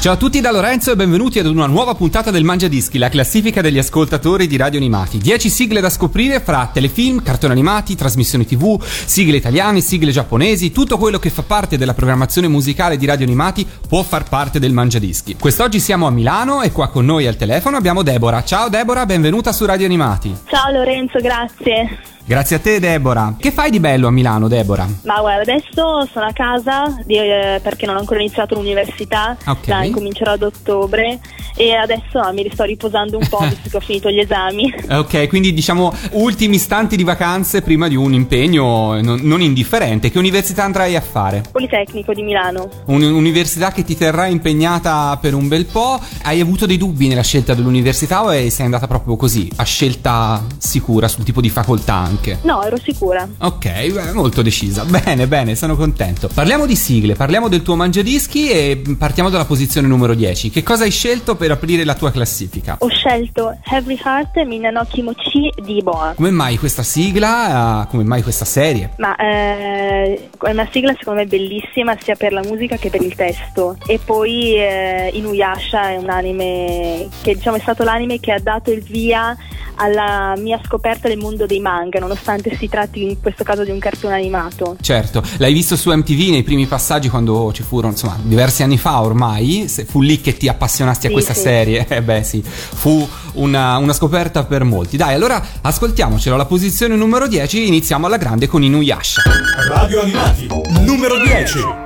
Ciao a tutti da Lorenzo e benvenuti ad una nuova puntata del Mangia Dischi, la classifica degli ascoltatori di radio animati. 10 sigle da scoprire fra telefilm, cartoni animati, trasmissioni tv, sigle italiane, sigle giapponesi, tutto quello che fa parte della programmazione musicale di radio animati può far parte del Mangia Dischi. Quest'oggi siamo a Milano e qua con noi al telefono abbiamo Deborah. Ciao Deborah, benvenuta su Radio Animati. Ciao Lorenzo, grazie. Grazie a te Deborah. Che fai di bello a Milano Deborah? Ma guarda, adesso sono a casa eh, perché non ho ancora iniziato l'università, Ok. la incomincerò ad ottobre e adesso mi sto riposando un po' visto che ho finito gli esami. Ok, quindi diciamo ultimi istanti di vacanze prima di un impegno non, non indifferente. Che università andrai a fare? Politecnico di Milano. Un'università che ti terrà impegnata per un bel po'. Hai avuto dei dubbi nella scelta dell'università o sei andata proprio così, a scelta sicura sul tipo di facoltà anche? No, ero sicura. Ok, beh, molto decisa. Bene, bene, sono contento. Parliamo di sigle, parliamo del tuo mangiadischi e partiamo dalla posizione numero 10. Che cosa hai scelto per aprire la tua classifica? Ho scelto Heavy Heart Minano Kimochi di Boa. Come mai questa sigla? eh, Come mai questa serie? Ma eh, è una sigla secondo me bellissima sia per la musica che per il testo. E poi eh, Inuyasha è un anime che diciamo è stato l'anime che ha dato il via alla mia scoperta del mondo dei manga, nonostante si tratti in questo caso di un cartone animato. Certo, l'hai visto su MTV nei primi passaggi quando ci furono, insomma, diversi anni fa ormai. fu lì che ti appassionasti a Sì, questa sì. serie. Eh beh, sì, fu una, una scoperta per molti. Dai, allora ascoltiamocelo. La posizione numero 10, iniziamo alla grande con Inuyasha. Radio Animati, numero 10.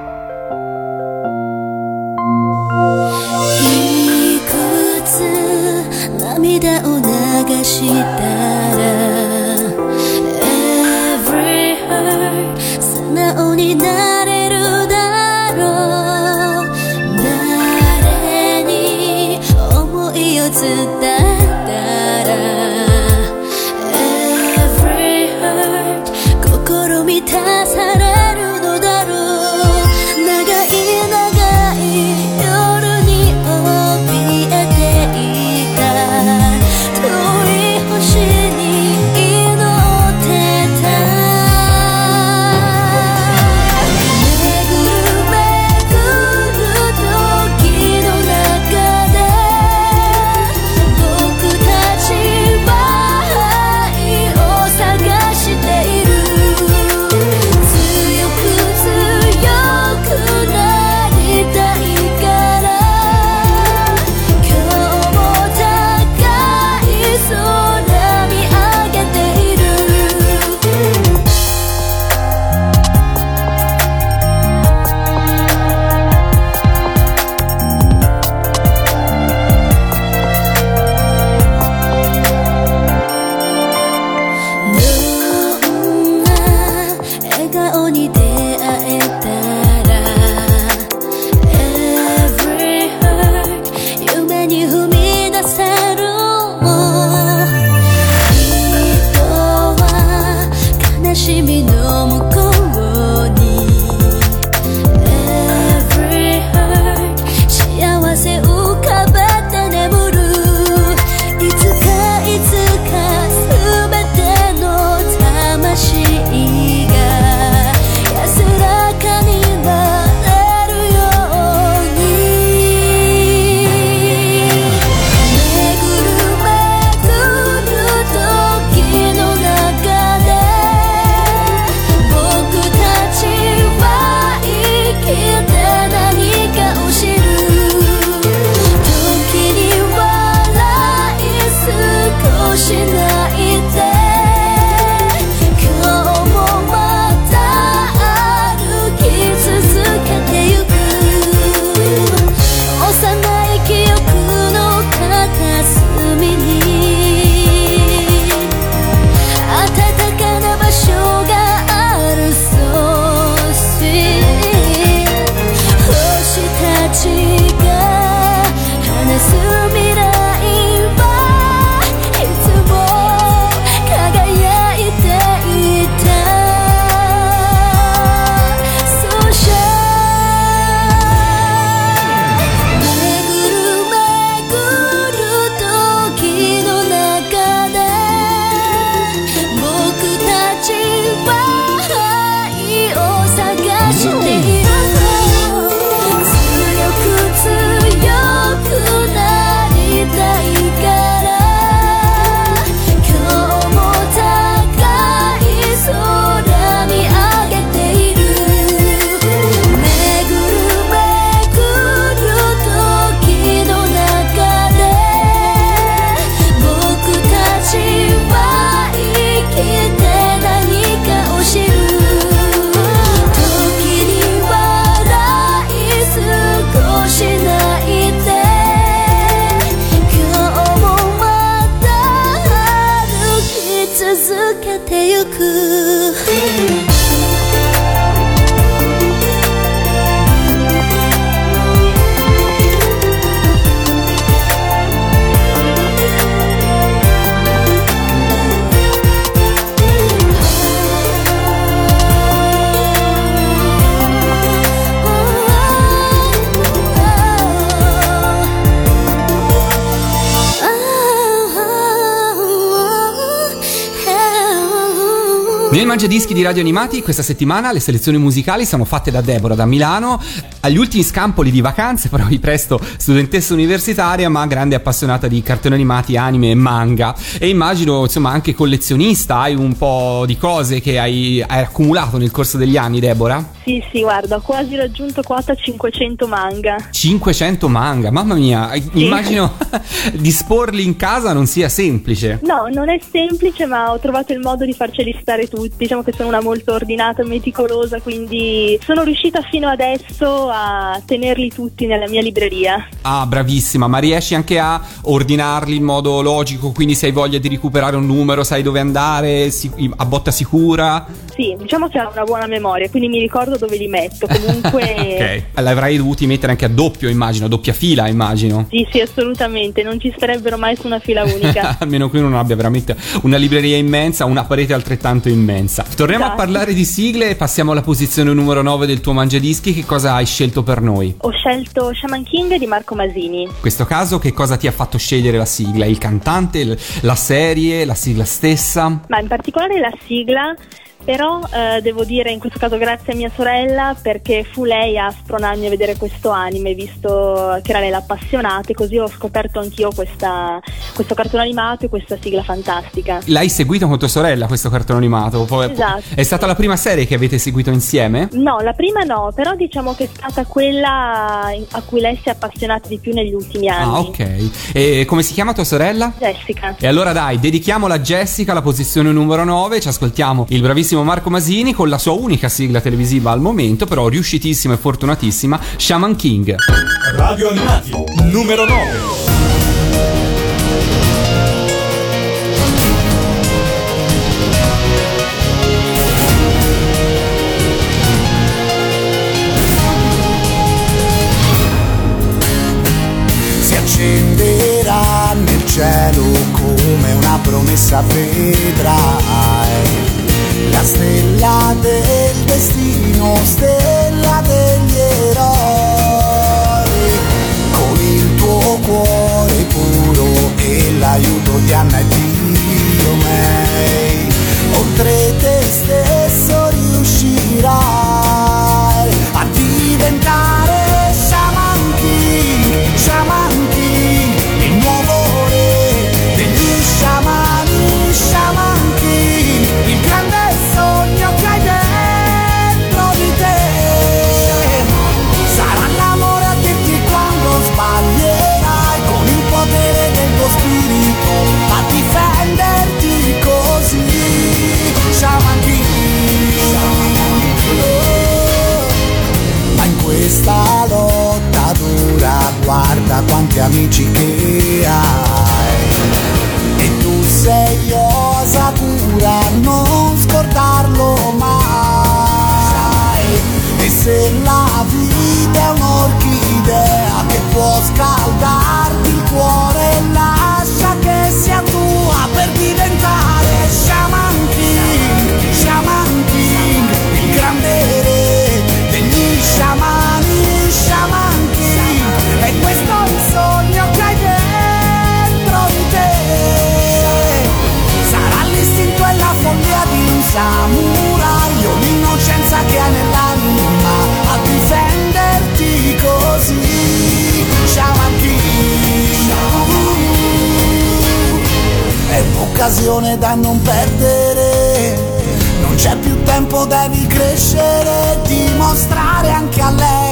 したら Every heart 素直にな Nel Mangiadischi di Radio Animati questa settimana le selezioni musicali sono fatte da Deborah da Milano, agli ultimi scampoli di vacanze, però vi presto studentessa universitaria ma grande appassionata di cartoni animati, anime e manga e immagino insomma anche collezionista, hai un po' di cose che hai, hai accumulato nel corso degli anni Deborah? Sì, sì, guarda, ho quasi raggiunto quota 500 manga. 500 manga, mamma mia, immagino disporli in casa non sia semplice. No, non è semplice, ma ho trovato il modo di farceli stare tutti. Diciamo che sono una molto ordinata e meticolosa, quindi sono riuscita fino adesso a tenerli tutti nella mia libreria. Ah, bravissima, ma riesci anche a ordinarli in modo logico, quindi se hai voglia di recuperare un numero, sai dove andare, a botta sicura? Sì, diciamo che ho una buona memoria, quindi mi ricordo dove li metto. Comunque. ok. L'avrai dovuti mettere anche a doppio, immagino, a doppia fila, immagino. Sì, sì, assolutamente, non ci starebbero mai su una fila unica. Almeno qui non abbia veramente una libreria immensa, una parete altrettanto immensa. Torniamo a Esatto. parlare di sigle e passiamo alla posizione numero 9 del tuo mangiadischi. Che cosa hai scelto per noi? Ho scelto Shaman King di Marco Masini. In questo caso, che cosa ti ha fatto scegliere la sigla? Il cantante, la serie, la sigla stessa? Ma in particolare la sigla, però eh, devo dire in questo caso grazie a mia sorella perché fu lei a spronarmi a vedere questo anime visto che era lei l'appassionata e così ho scoperto anch'io questa, questo cartone animato e questa sigla fantastica. L'hai seguito con tua sorella questo cartone animato? Poi- Esatto. È stata la prima serie che avete seguito insieme? No, la prima no, però diciamo che è stata quella a cui lei si è appassionata di più negli ultimi anni. Ah, ok. E come si chiama tua sorella? Jessica. E allora dai, dedichiamola a Jessica, la posizione numero 9, ci ascoltiamo il bravissimo Marco Masini con la sua unica sigla televisiva al momento, però riuscitissima e fortunatissima, Shaman King. Radio Animati, numero 9. si accenderà nel cielo come una promessa vedrai la stella del destino, stella degli eroi. Con il tuo cuore puro e l'aiuto di Anna e Dio May oltre te stesso riuscirai a diventare Shaman King, questa lotta dura guarda quanti amici che hai. E tu sei Osakura, non scordarlo mai. E se la vita è un'orchidea che può scaldarti il cuore Lascia che sia tua per diventare Shaman King, samurai O l'innocenza che hai nell'anima A difenderti così. Shaman King È un'occasione da non perdere. Non c'è più tempo, devi crescere Dimostrare anche a lei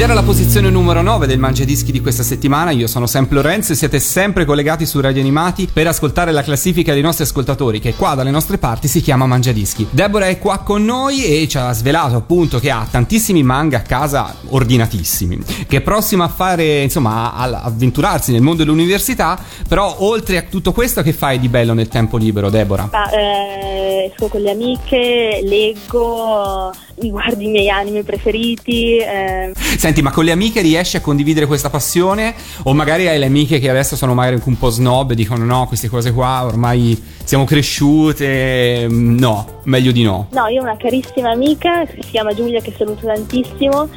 Ed era la posizione numero 9 del Mangiadischi di questa settimana. Io sono sempre Lorenzo e siete sempre collegati su Radio Animati per ascoltare la classifica dei nostri ascoltatori, che qua dalle nostre parti si chiama Mangiadischi. Deborah è qua con noi e ci ha svelato appunto che ha tantissimi manga a casa ordinatissimi. Che è prossima a fare, insomma, a avventurarsi nel mondo dell'università. Però, oltre a tutto questo, che fai di bello nel tempo libero, Deborah? Ah, eh, esco con le amiche, leggo, guardi i miei anime preferiti. eh, Senti, ma con le amiche riesci a condividere questa passione? O magari hai le amiche che adesso sono magari un po' snob e dicono no, queste cose qua ormai siamo cresciute. mm, No, meglio di no. No, io ho una carissima amica che si chiama Giulia, che saluto tantissimo,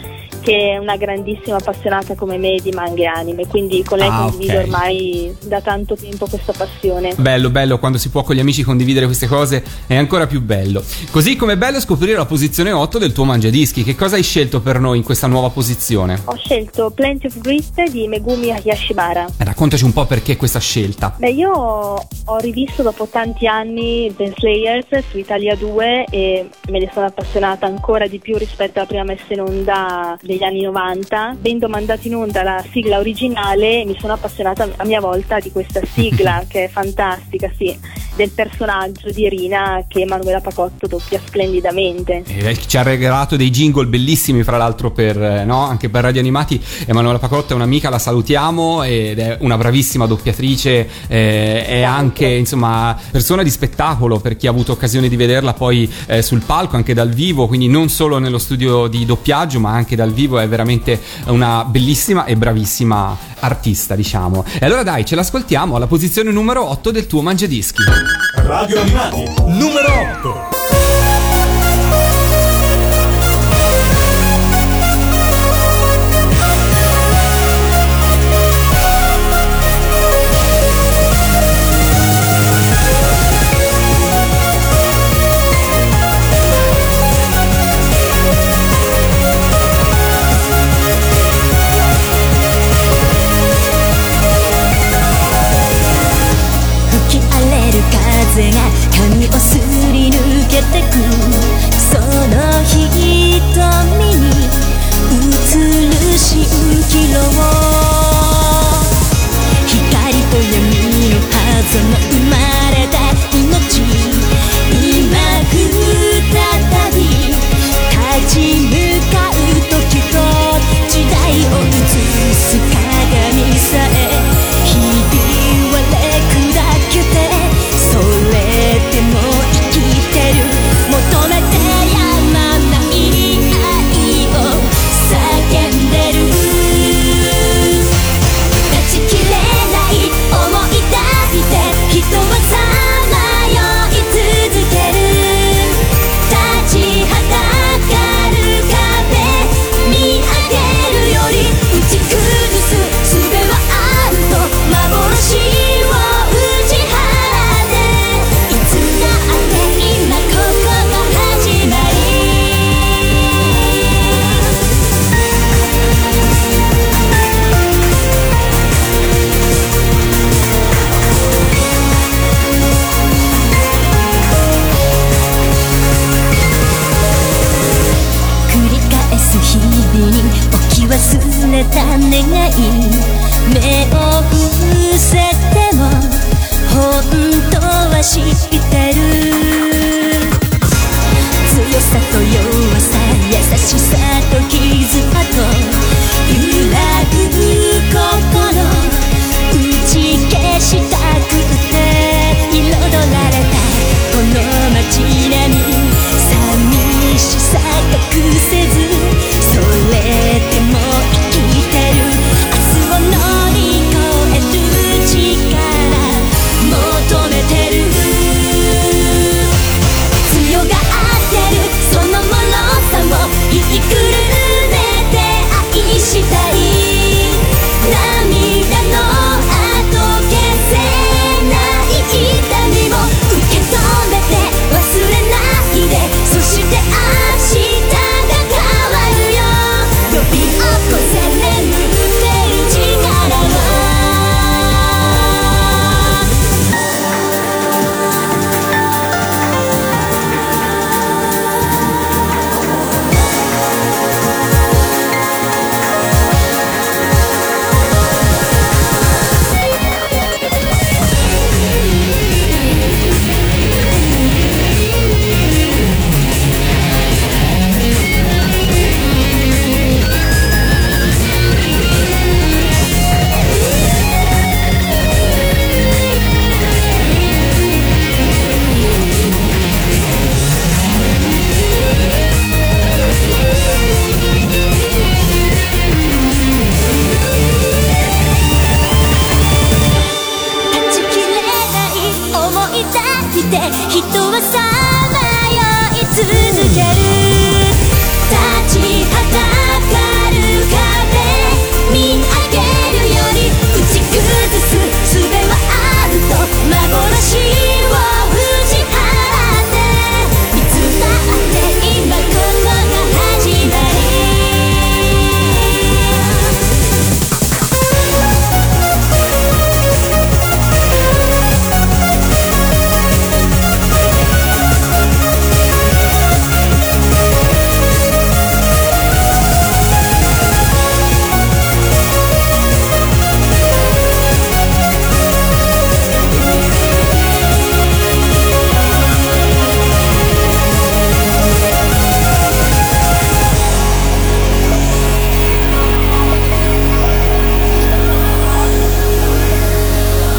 che è una grandissima appassionata come me di manga e anime, quindi con lei Ah, condivido ok. ormai da tanto tempo questa passione. Bello, bello, quando si può con gli amici condividere queste cose è ancora più bello. Così come è bello scoprire la posizione 8 del tuo mangiadischi. Che cosa hai scelto per noi in questa nuova posizione? Ho scelto Plenty of Grit di Megumi Hayashibara. Eh, raccontaci un po' perché questa scelta. Beh, io ho rivisto dopo tanti anni The Slayers su Italia 2 e me ne sono appassionata ancora di più rispetto alla prima messa in onda degli anni 90. Avendo mandato in onda la sigla originale, mi sono appassionata a mia volta di questa sigla che è fantastica, sì, del personaggio di Irina che Manuela Pacotto doppia splendidamente. Eh, ci ha regalato dei jingle bellissimi, fra l'altro, per, eh, no? anche per Radio Animati. Emanuela Pacotto è un'amica, la salutiamo ed è una bravissima doppiatrice. eh, è anche insomma persona di spettacolo per chi ha avuto occasione di vederla poi eh, sul palco, anche dal vivo, quindi non solo nello studio di doppiaggio, ma anche dal vivo. È veramente una bellissima e bravissima artista, diciamo. E allora dai, ce l'ascoltiamo alla posizione numero 8 del tuo mangiadischi. Radio Animati, numero 8. 風が髪をすり抜けてくその瞳に映る蜃気楼光と闇の狭間生まれた命今再び立ち向かう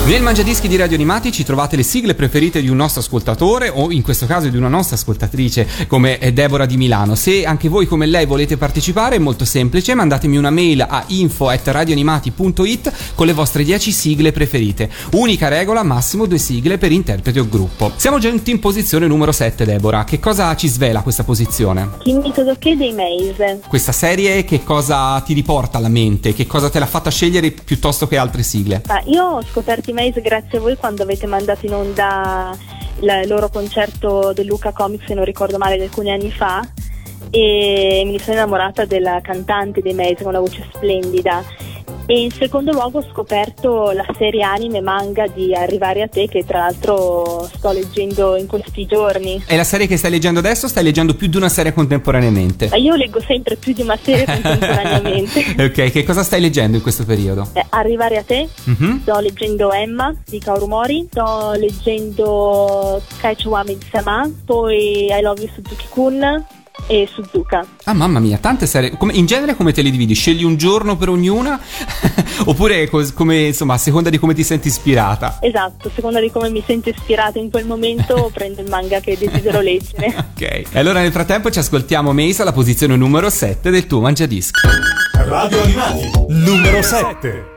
Nel Mangiadischi di Radio Animati ci trovate le sigle preferite di un nostro ascoltatore o in questo caso di una nostra ascoltatrice come Deborah di Milano. Se anche voi come lei volete partecipare è molto semplice, mandatemi una mail a info@radioanimati.it con le vostre 10 sigle preferite. Unica regola, massimo due sigle per interprete o gruppo. Siamo giunti in posizione numero 7, Deborah. Che cosa ci svela questa posizione? Kimito Doke dei Maze. Questa serie che cosa ti riporta alla mente? Che cosa te l'ha fatta scegliere piuttosto che altre sigle? Ah, io ho scoperto Maze grazie a voi quando avete mandato in onda il loro concerto del Luca Comics, se non ricordo male, di alcuni anni fa e mi sono innamorata della cantante dei Maze con una voce splendida. E in secondo luogo ho scoperto la serie anime manga di Arrivare a te che tra l'altro sto leggendo in questi giorni. È la serie che stai leggendo adesso stai leggendo più di una serie contemporaneamente? Ma Io leggo sempre più di una serie contemporaneamente. ok, che cosa stai leggendo in questo periodo? Eh, Arrivare a te, Mhm. sto leggendo Emma di Kaoru Mori, sto leggendo Kaichuwame di Sama, poi I Love You Suzuki-kun e Suzuka. Ah, mamma mia, tante serie. Come- in genere come te le dividi? Scegli un giorno per ognuna? Oppure cos- come, insomma, a seconda di come ti senti ispirata? Esatto, a seconda di come mi sento ispirata in quel momento prendo il manga che desidero leggere. Ok. E allora nel frattempo ci ascoltiamo Mace alla posizione numero 7 del tuo mangiadischi. Radio Animati, numero 7.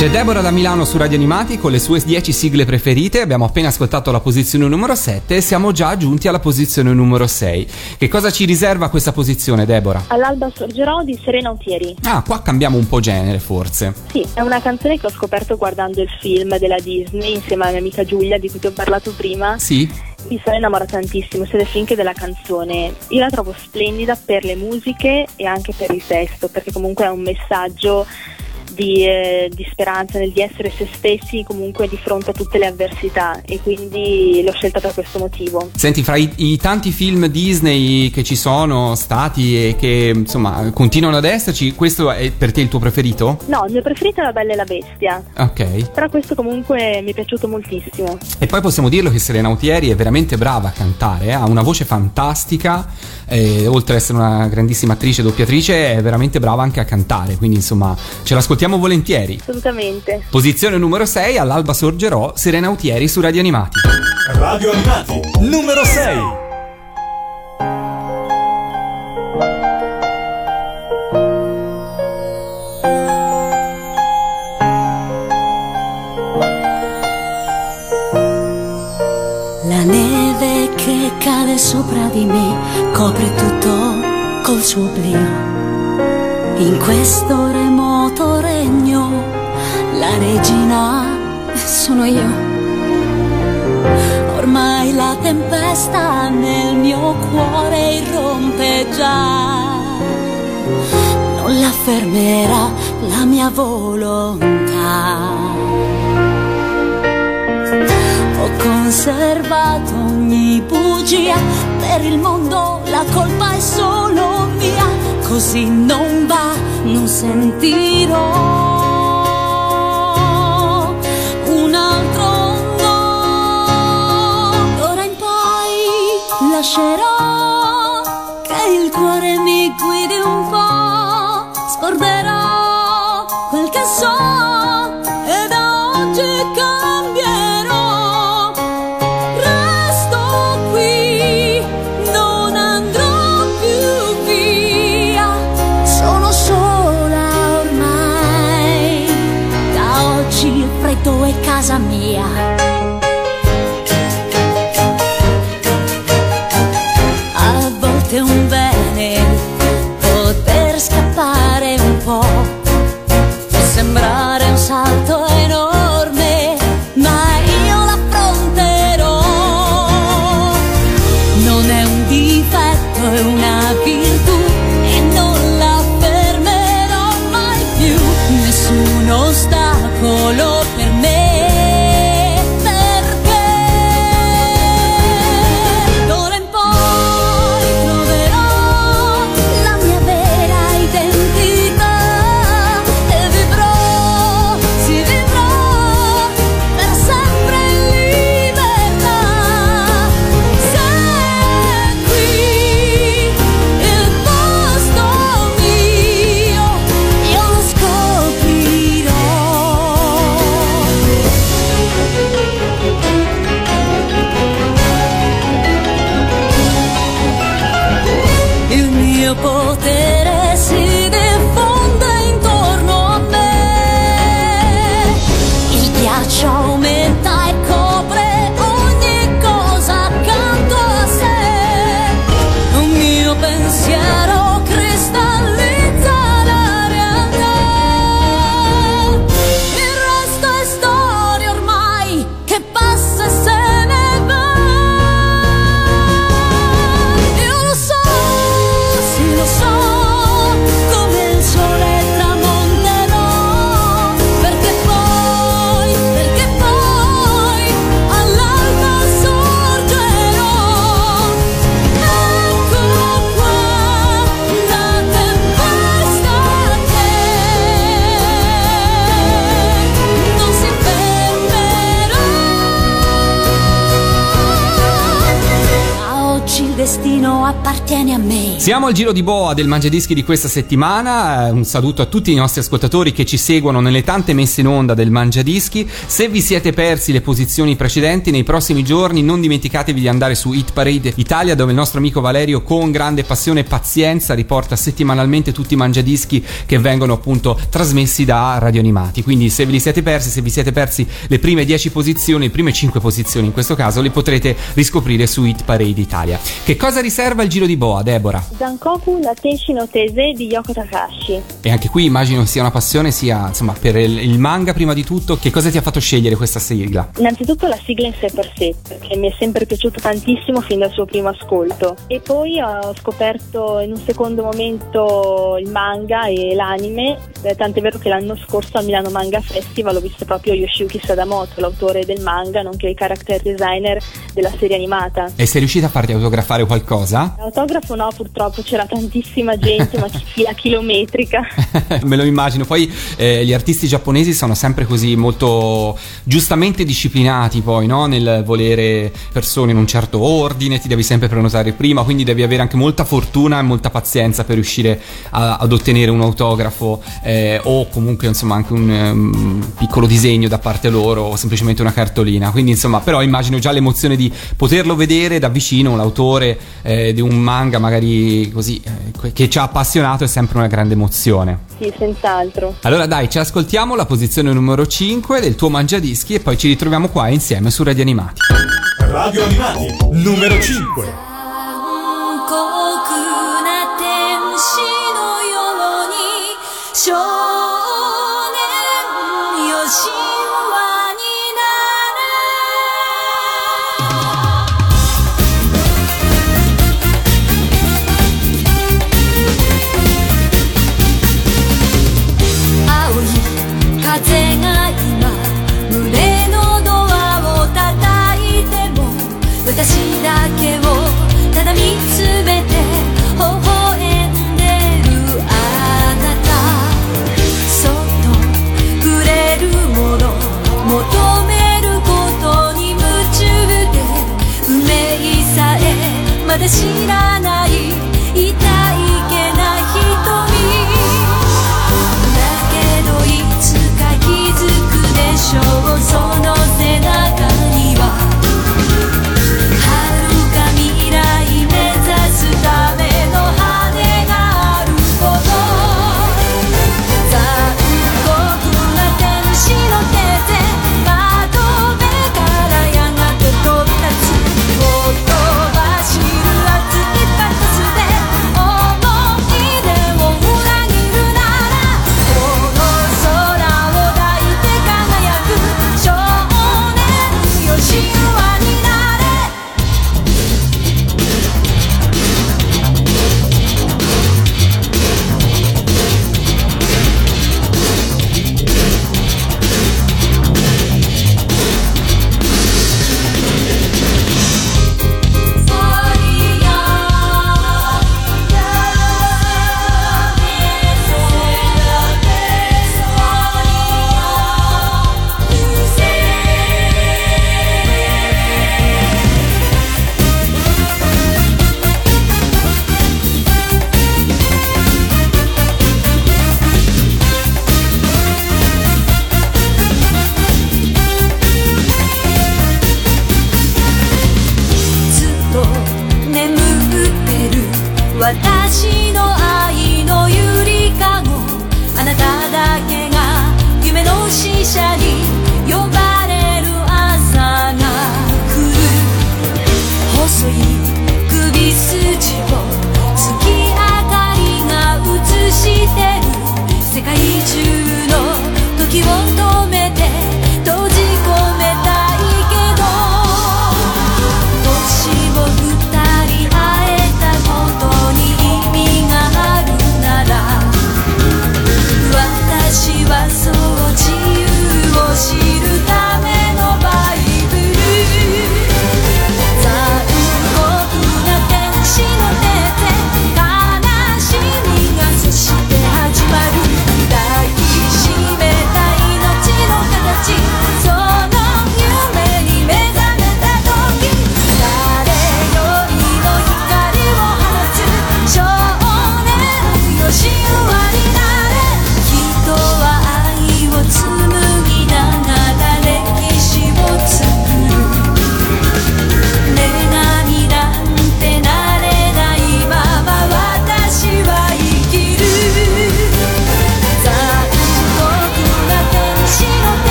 C'è Deborah da Milano su Radio Animati con le sue 10 sigle preferite. Abbiamo appena ascoltato la posizione numero 7 e siamo già giunti alla posizione numero 6. Che cosa ci riserva questa posizione, Deborah? All'alba sorgerò di Serena Autieri. Ah, qua cambiamo un po' genere, forse. Sì, è una canzone che ho scoperto guardando il film della Disney insieme alla mia amica Giulia di cui ti ho parlato prima. Sì? Mi sono innamorata tantissimo sia del film che della canzone. Io la trovo splendida per le musiche e anche per il testo, perché comunque è un messaggio di, eh, di speranza nel di essere se stessi comunque di fronte a tutte le avversità e quindi l'ho scelta per questo motivo. Senti, fra i, i tanti film Disney che ci sono stati e che insomma continuano ad esserci, questo è per te il tuo preferito? No, il mio preferito è La Bella e la Bestia, Ok. però questo comunque mi è piaciuto moltissimo. E poi possiamo dirlo che Serena Autieri è veramente brava a cantare, eh, ha una voce fantastica, e oltre ad essere una grandissima attrice e doppiatrice è veramente brava anche a cantare, quindi insomma ce l'ascoltiamo volentieri. Assolutamente. Posizione numero 6, all'alba sorgerò, Serena Autieri su Radio Animati. Radio Animati, numero 6. Volontà. Ho conservato ogni bugia, per il mondo la colpa è solo mia, così non va, non sentirò un altro no. D'ora in poi lascerò che il cuore mi guidi un po', virtù e non la fermerò mai più. Nessun ostacolo Siamo al giro di boa del Mangiadischi di questa settimana. eh, Un saluto a tutti i nostri ascoltatori che ci seguono nelle tante messe in onda del Mangiadischi. Se vi siete persi le posizioni precedenti, nei prossimi giorni non dimenticatevi di andare su Hit Parade Italia, dove il nostro amico Valerio, con grande passione e pazienza, riporta settimanalmente tutti i Mangiadischi che vengono appunto trasmessi da Radio Animati. Quindi, se ve li siete persi, se vi siete persi le prime 10 posizioni, le prime 5 posizioni in questo caso, le potrete riscoprire su Hit Parade Italia. Che cosa riserva il giro di boa, Deborah? Zankoku Nateshi no Tese di Yoko Takashi. E anche qui immagino sia una passione sia insomma per il, il manga prima di tutto. Che cosa ti ha fatto scegliere questa sigla? Innanzitutto la sigla in sé per sé, che mi è sempre piaciuta tantissimo fin dal suo primo ascolto. E poi ho scoperto in un secondo momento il manga e l'anime, eh, tant'è vero che l'anno scorso al Milano Manga Festival ho visto proprio Yoshiyuki Sadamoto, l'autore del manga, nonché il character designer della serie animata. E sei riuscita a farti autografare qualcosa? L'autografo no, purtroppo c'era tantissima gente, ma fila chilometrica. Me lo immagino. Poi eh, gli artisti giapponesi sono sempre così molto giustamente disciplinati poi, no? Nel volere persone in un certo ordine, ti devi sempre prenotare prima, quindi devi avere anche molta fortuna e molta pazienza per riuscire a- ad ottenere un autografo eh, o comunque insomma anche un ehm, piccolo disegno da parte loro o semplicemente una cartolina. Quindi insomma, però immagino già l'emozione di poterlo vedere da vicino, l'autore eh, di un manga magari così eh, che ci ha appassionato è sempre una grande emozione. sì, senz'altro. Allora dai, ci ascoltiamo la posizione numero 5 del tuo mangiadischi e poi ci ritroviamo qua insieme su Radio Animati. Radio Animati, numero 5. 残酷な天使のように少年よ神 知ら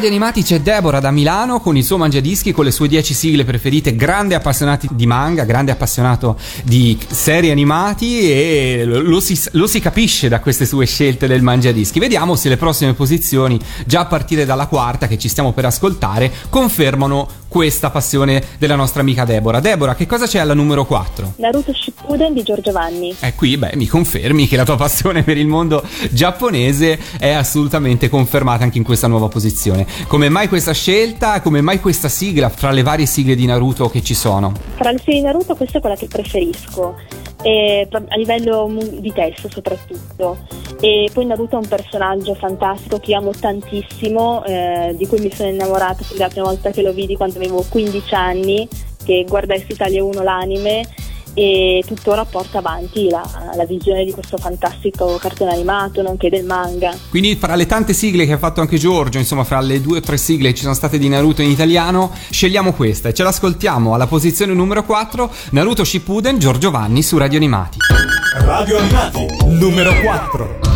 Radio Animati c'è Deborah da Milano con il suo mangiadischi, con le sue 10 sigle preferite, grande appassionato di manga, grande appassionato di serie animati e lo si, lo si capisce da queste sue scelte del mangiadischi. Vediamo se le prossime posizioni, già a partire dalla quarta che ci stiamo per ascoltare, confermano questa passione della nostra amica Deborah. Deborah, che cosa c'è alla numero 4? Naruto Shippuden di Giorgio Vanni. E qui, beh, mi confermi che la tua passione per il mondo giapponese è assolutamente confermata anche in questa nuova posizione. Come mai questa scelta? Come mai questa sigla fra le varie sigle di Naruto che ci sono? Tra le serie di Naruto questa è quella che preferisco, e a livello di testo soprattutto. E poi Naruto è un personaggio fantastico che amo tantissimo, eh, di cui mi sono innamorata dalla prima volta che lo vidi quando avevo 15 anni, che guardai su Italia 1 l'anime e tuttora porta avanti la, la visione di questo fantastico cartone animato, nonché del manga. Quindi fra le tante sigle che ha fatto anche Giorgio, insomma fra le due o tre sigle che ci sono state di Naruto in italiano, scegliamo questa e ce l'ascoltiamo alla posizione numero 4, Naruto Shippuden, Giorgio Vanni su Radio Animati. Radio Animati, numero 4.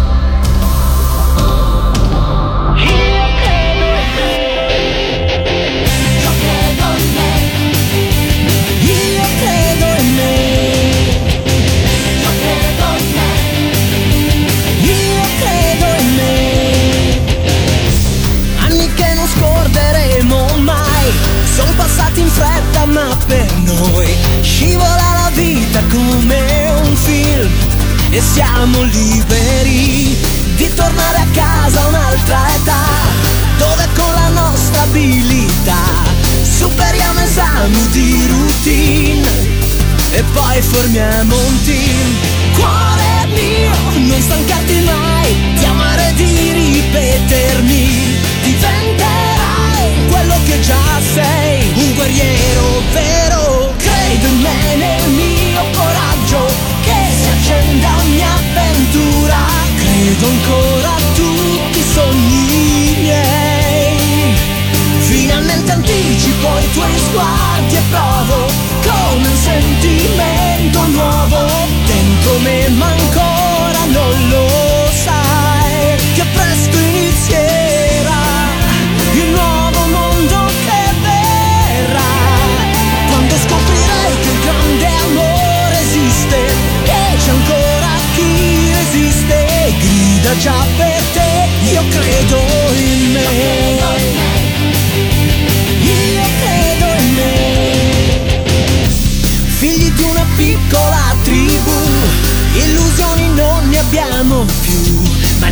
E poi formiamo un team. Cuore mio, non stancarti mai di amare e di ripetermi. Diventerai quello che già sei, un guerriero vero. Credo in me, nel mio coraggio, che si accenda ogni avventura. Credo ancora a tutti i sogni miei. Finalmente anticipo i tuoi sguardi e provo un sentimento nuovo dentro me, ma ancora non lo sai che presto inizierà il nuovo mondo che verrà. Quando scoprirai che il grande amore esiste, che c'è ancora chi resiste, grida già per te, io credo in me.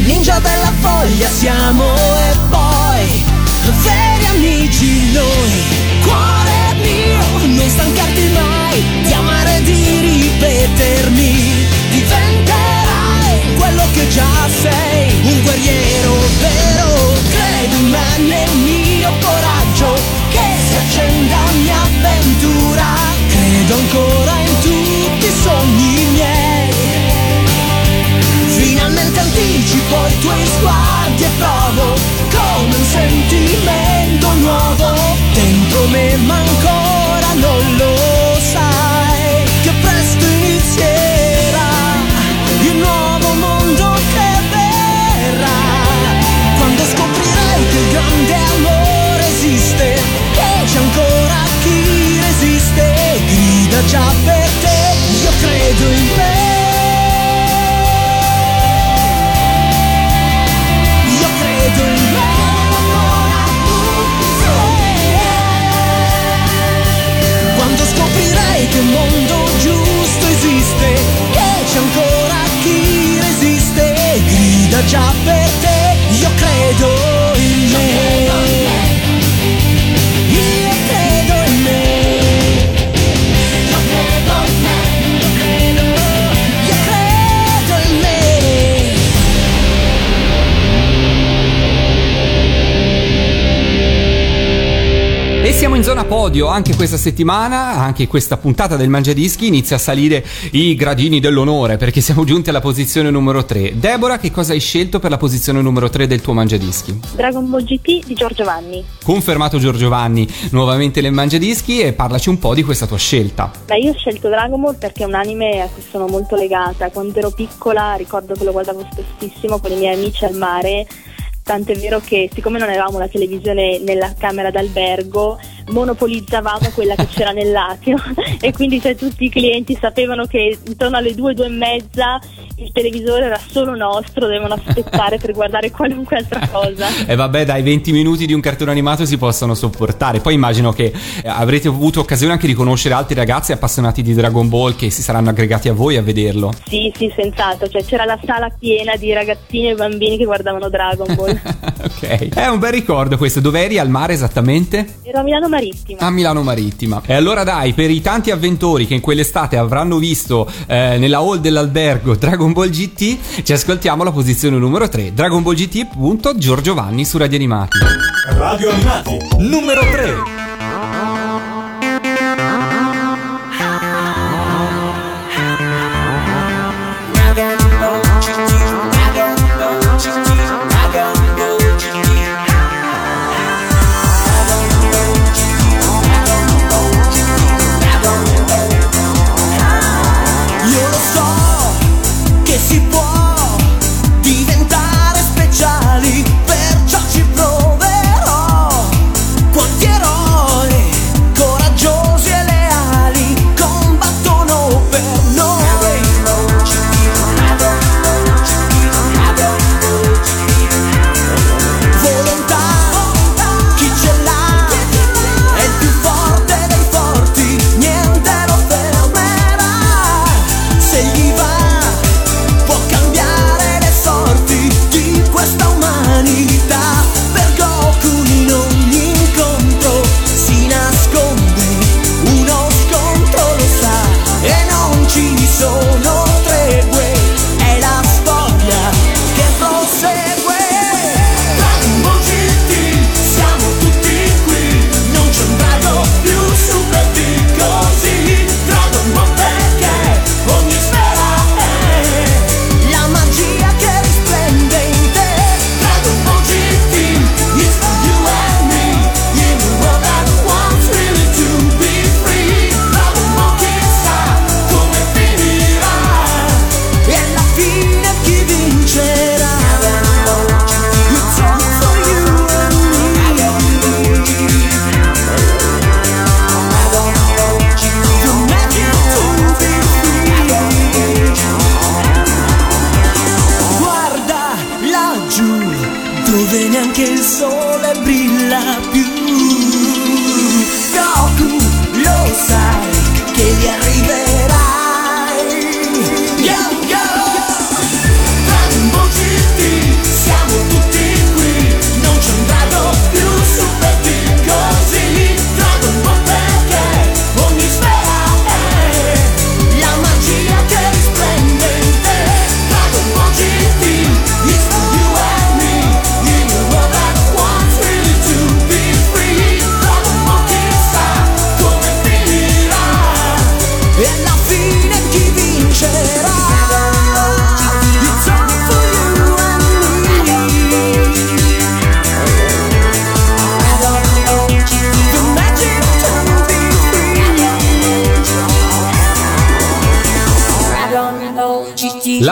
Ninja della voglia siamo e poi veri amici noi. Cuore mio, non stancarti mai di amare e di ripetermi, diventerai quello che già sei, ma ancora non lo grida già siamo in zona podio anche questa settimana, anche questa puntata del Mangiadischi inizia a salire i gradini dell'onore perché siamo giunti alla posizione numero 3. Deborah, che cosa hai scelto per la posizione numero 3 del tuo Mangiadischi? Dragon Ball GT di Giorgio Vanni. Confermato Giorgio Vanni nuovamente nel Mangiadischi e parlaci un po' di questa tua scelta. Beh, io ho scelto Dragon Ball perché è un anime a cui sono molto legata. Quando ero piccola ricordo che lo guardavo spessissimo con i miei amici al mare Tant'è vero che siccome non avevamo la televisione nella camera d'albergo, monopolizzavamo quella che c'era nell'atrio e quindi cioè, tutti i clienti sapevano che intorno alle due, due e mezza il televisore era solo nostro, dovevano aspettare per guardare qualunque altra cosa. E vabbè, dai, 20 minuti di un cartone animato si possono sopportare. Poi immagino che eh, avrete avuto occasione anche di conoscere altri ragazzi appassionati di Dragon Ball che si saranno aggregati a voi a vederlo. Sì, sì, senz'altro, cioè c'era la sala piena di ragazzini e bambini che guardavano Dragon Ball. ok, è un bel ricordo questo. Dove eri al mare esattamente? Ero a Milano Marittima. A Milano Marittima. E allora dai, per i tanti avventori che in quell'estate avranno visto eh, nella hall dell'albergo Dragon Ball GT, ci ascoltiamo la posizione numero 3, Dragon Ball GT. punto, Giorgio Vanni su Radio Animati. Radio Animati, numero 3. Anitta.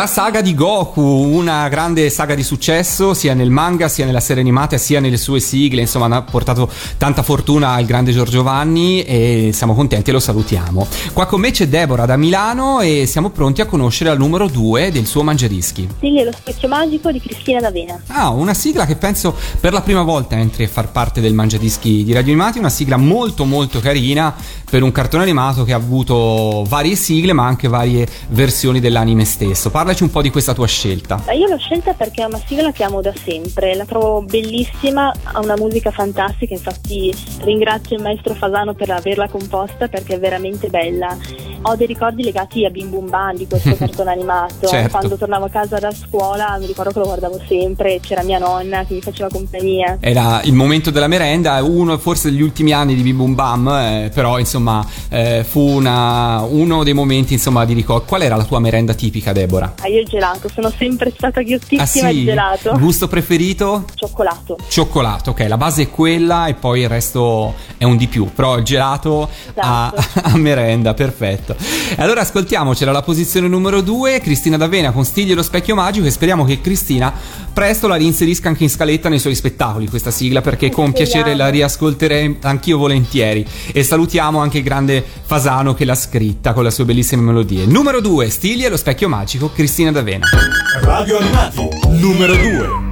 La saga di Goku, una grande saga di successo sia nel manga sia nella serie animata sia nelle sue sigle, insomma ha portato tanta fortuna al grande Giorgio Vanni e siamo contenti e lo salutiamo. Qua con me c'è Deborah da Milano e siamo pronti a conoscere al numero 2 del suo mangiadischi. Sì, è lo specchio magico di Cristina D'Avena. Ah, una sigla che penso per la prima volta entri a far parte del mangiadischi di Radio Animati, una sigla molto molto carina per un cartone animato che ha avuto varie sigle ma anche varie versioni dell'anime stesso. Parlaci un po' di questa tua scelta. Io l'ho scelta perché è una sigla che amo da sempre, la trovo bellissima, ha una musica fantastica, infatti ringrazio il maestro Fasano per averla composta perché è veramente bella. Ho dei ricordi legati a Bim Bum Bam di questo cartone animato. Certo. Quando tornavo a casa da scuola mi ricordo che lo guardavo sempre, c'era mia nonna che mi faceva compagnia. Era il momento della merenda, uno forse degli ultimi anni di Bim Bum Bam, eh, però insomma eh, fu una- uno dei momenti insomma di ricordo. Qual era la tua merenda tipica, Deborah? Ah, io il gelato, sono sempre stata ghiottissima Ah sì? al gelato. Gusto preferito? Cioccolato. Cioccolato, ok, la base è quella e poi il resto è un di più, però il gelato a, Esatto. a merenda, perfetto. Allora ascoltiamocela la posizione numero 2, Cristina D'Avena con Stigli e lo specchio magico e speriamo che Cristina presto la reinserisca anche in scaletta nei suoi spettacoli questa sigla perché con Speriamo. piacere la riascolterei anch'io volentieri. E salutiamo anche il grande Fasano che l'ha scritta con le sue bellissime melodie. Numero 2, Stigli e lo specchio magico, Cristina D'Avena. Radio Animati, numero 2.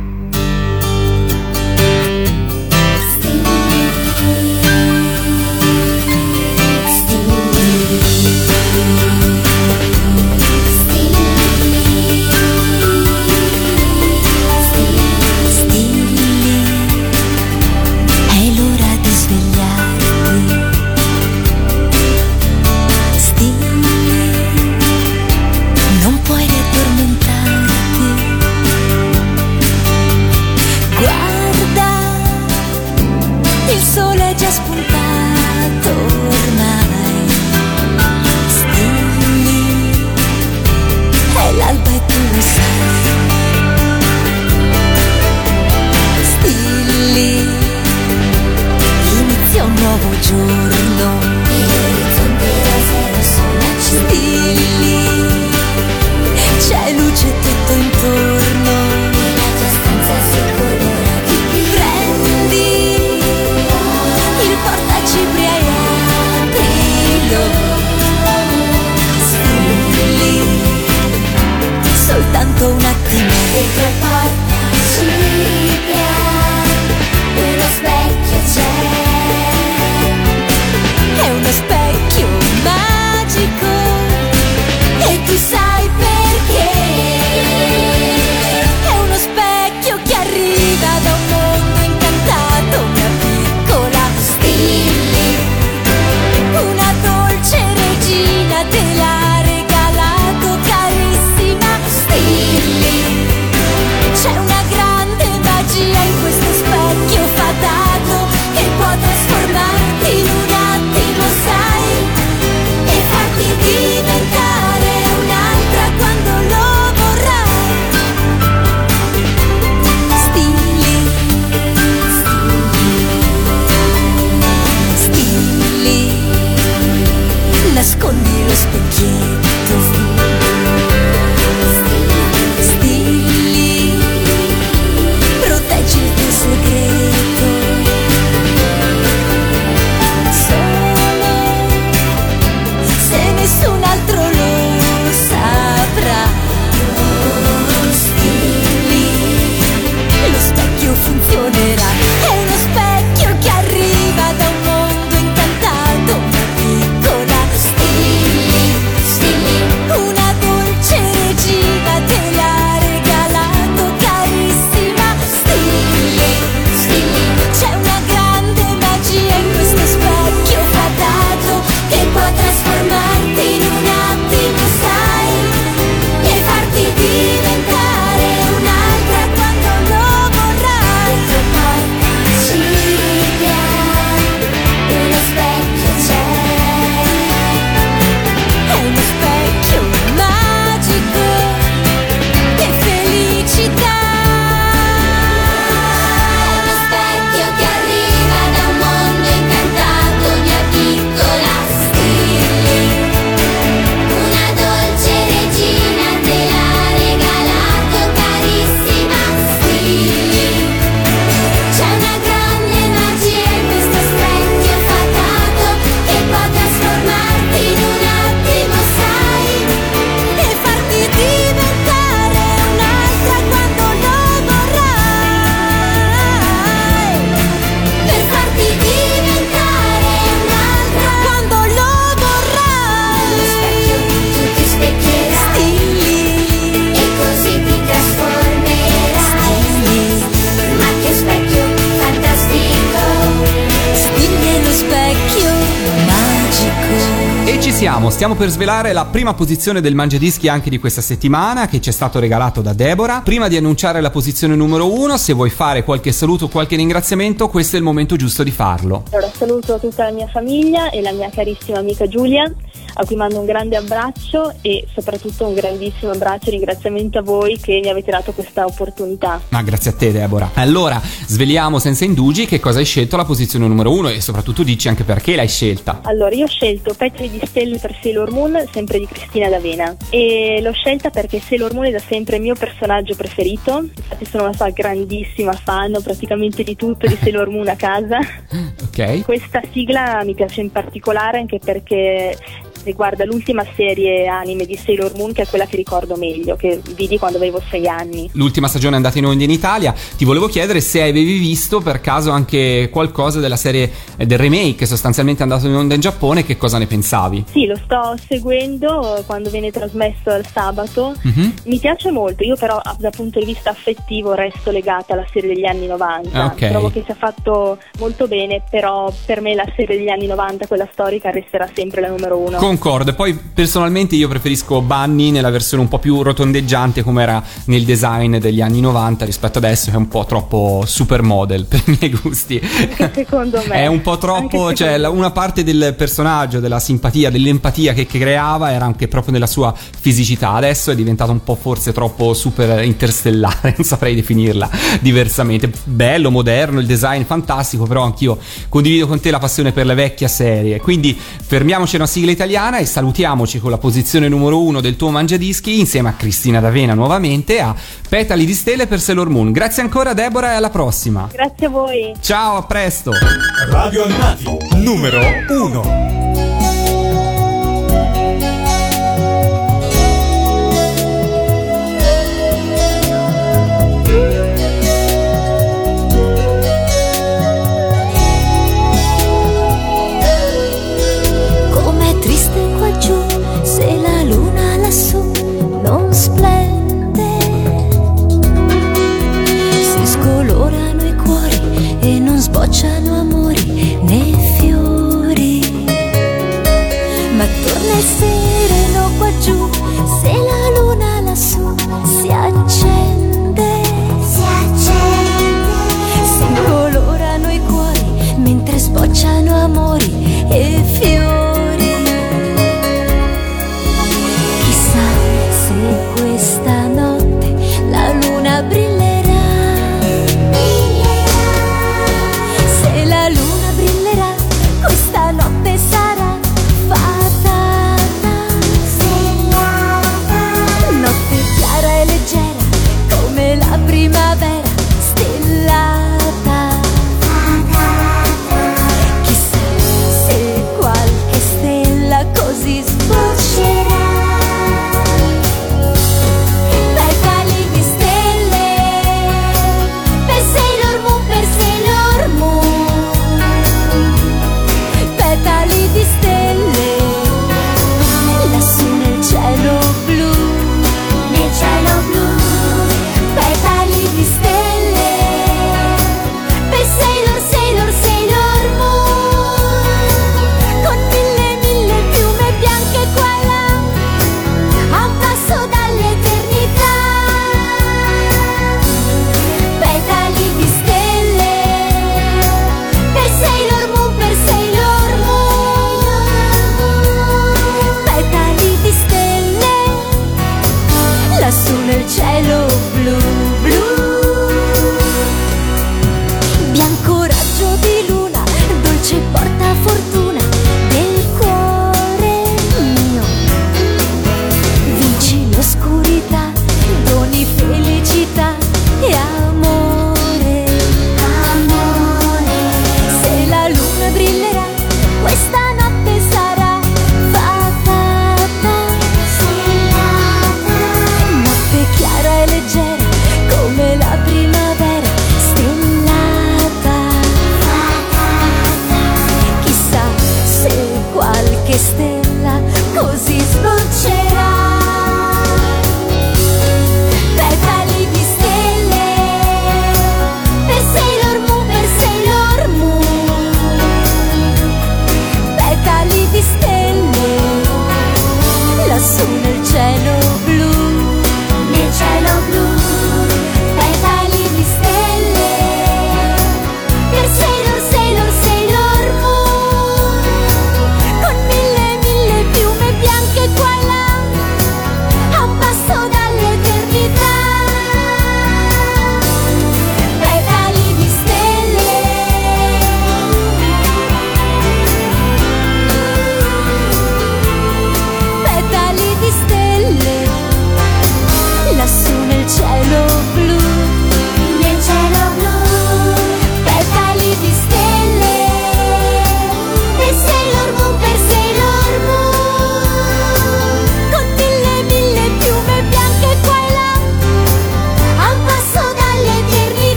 Per svelare la prima posizione del Mangiadischi anche di questa settimana che ci è stato regalato da Deborah. Prima di annunciare la posizione numero uno, se vuoi fare qualche saluto, qualche ringraziamento, questo è il momento giusto di farlo. Allora saluto tutta la mia famiglia e la mia carissima amica Giulia, a cui mando un grande abbraccio e soprattutto un grandissimo abbraccio e ringraziamento a voi che mi avete dato questa opportunità. Ma grazie a te Deborah. Allora, sveliamo senza indugi che cosa hai scelto alla posizione numero uno e soprattutto dici anche perché l'hai scelta. Allora, io ho scelto Petri di Stelle per Sailor Moon, sempre di Cristina D'Avena. E l'ho scelta perché Sailor Moon è da sempre il mio personaggio preferito. Infatti sono una sua grandissima fan, ho praticamente di tutto di Sailor Moon a casa. Ok? Questa sigla mi piace in particolare anche perché riguarda l'ultima serie anime di Sailor Moon, che è quella che ricordo meglio, che vidi quando avevo sei anni. L'ultima stagione è andata in onda in Italia. Ti volevo chiedere se avevi visto per caso anche qualcosa della serie eh, del remake, sostanzialmente andato in onda in Giappone, che cosa ne pensavi? Sì, lo sto seguendo quando viene trasmesso il sabato. Mhm. Mi piace molto, io però dal punto di vista affettivo resto legata alla serie degli anni 90. Ok. Trovo che sia fatto molto bene, però per me la serie degli anni 90, quella storica, resterà sempre la numero uno. Concordo, e poi personalmente io preferisco Bunny nella versione un po' più rotondeggiante come era nel design degli anni 90 rispetto adesso che è un po' troppo supermodel per i miei gusti. Anche secondo me. È un po' troppo, cioè me. una parte del personaggio, della simpatia, dell'empatia che, che creava era anche proprio nella sua fisicità. Adesso è diventato un po' forse troppo super interstellare, non saprei definirla diversamente. Bello, moderno, il design fantastico, però anch'io condivido con te la passione per le vecchie serie. Quindi fermiamoci a una sigla italiana e salutiamoci con la posizione numero uno del tuo mangiadischi insieme a Cristina D'Avena nuovamente a Petali di Stelle per Sailor Moon. Grazie ancora Deborah e alla prossima. Grazie a voi. Ciao, a presto. Radio Animati, numero 1. Se la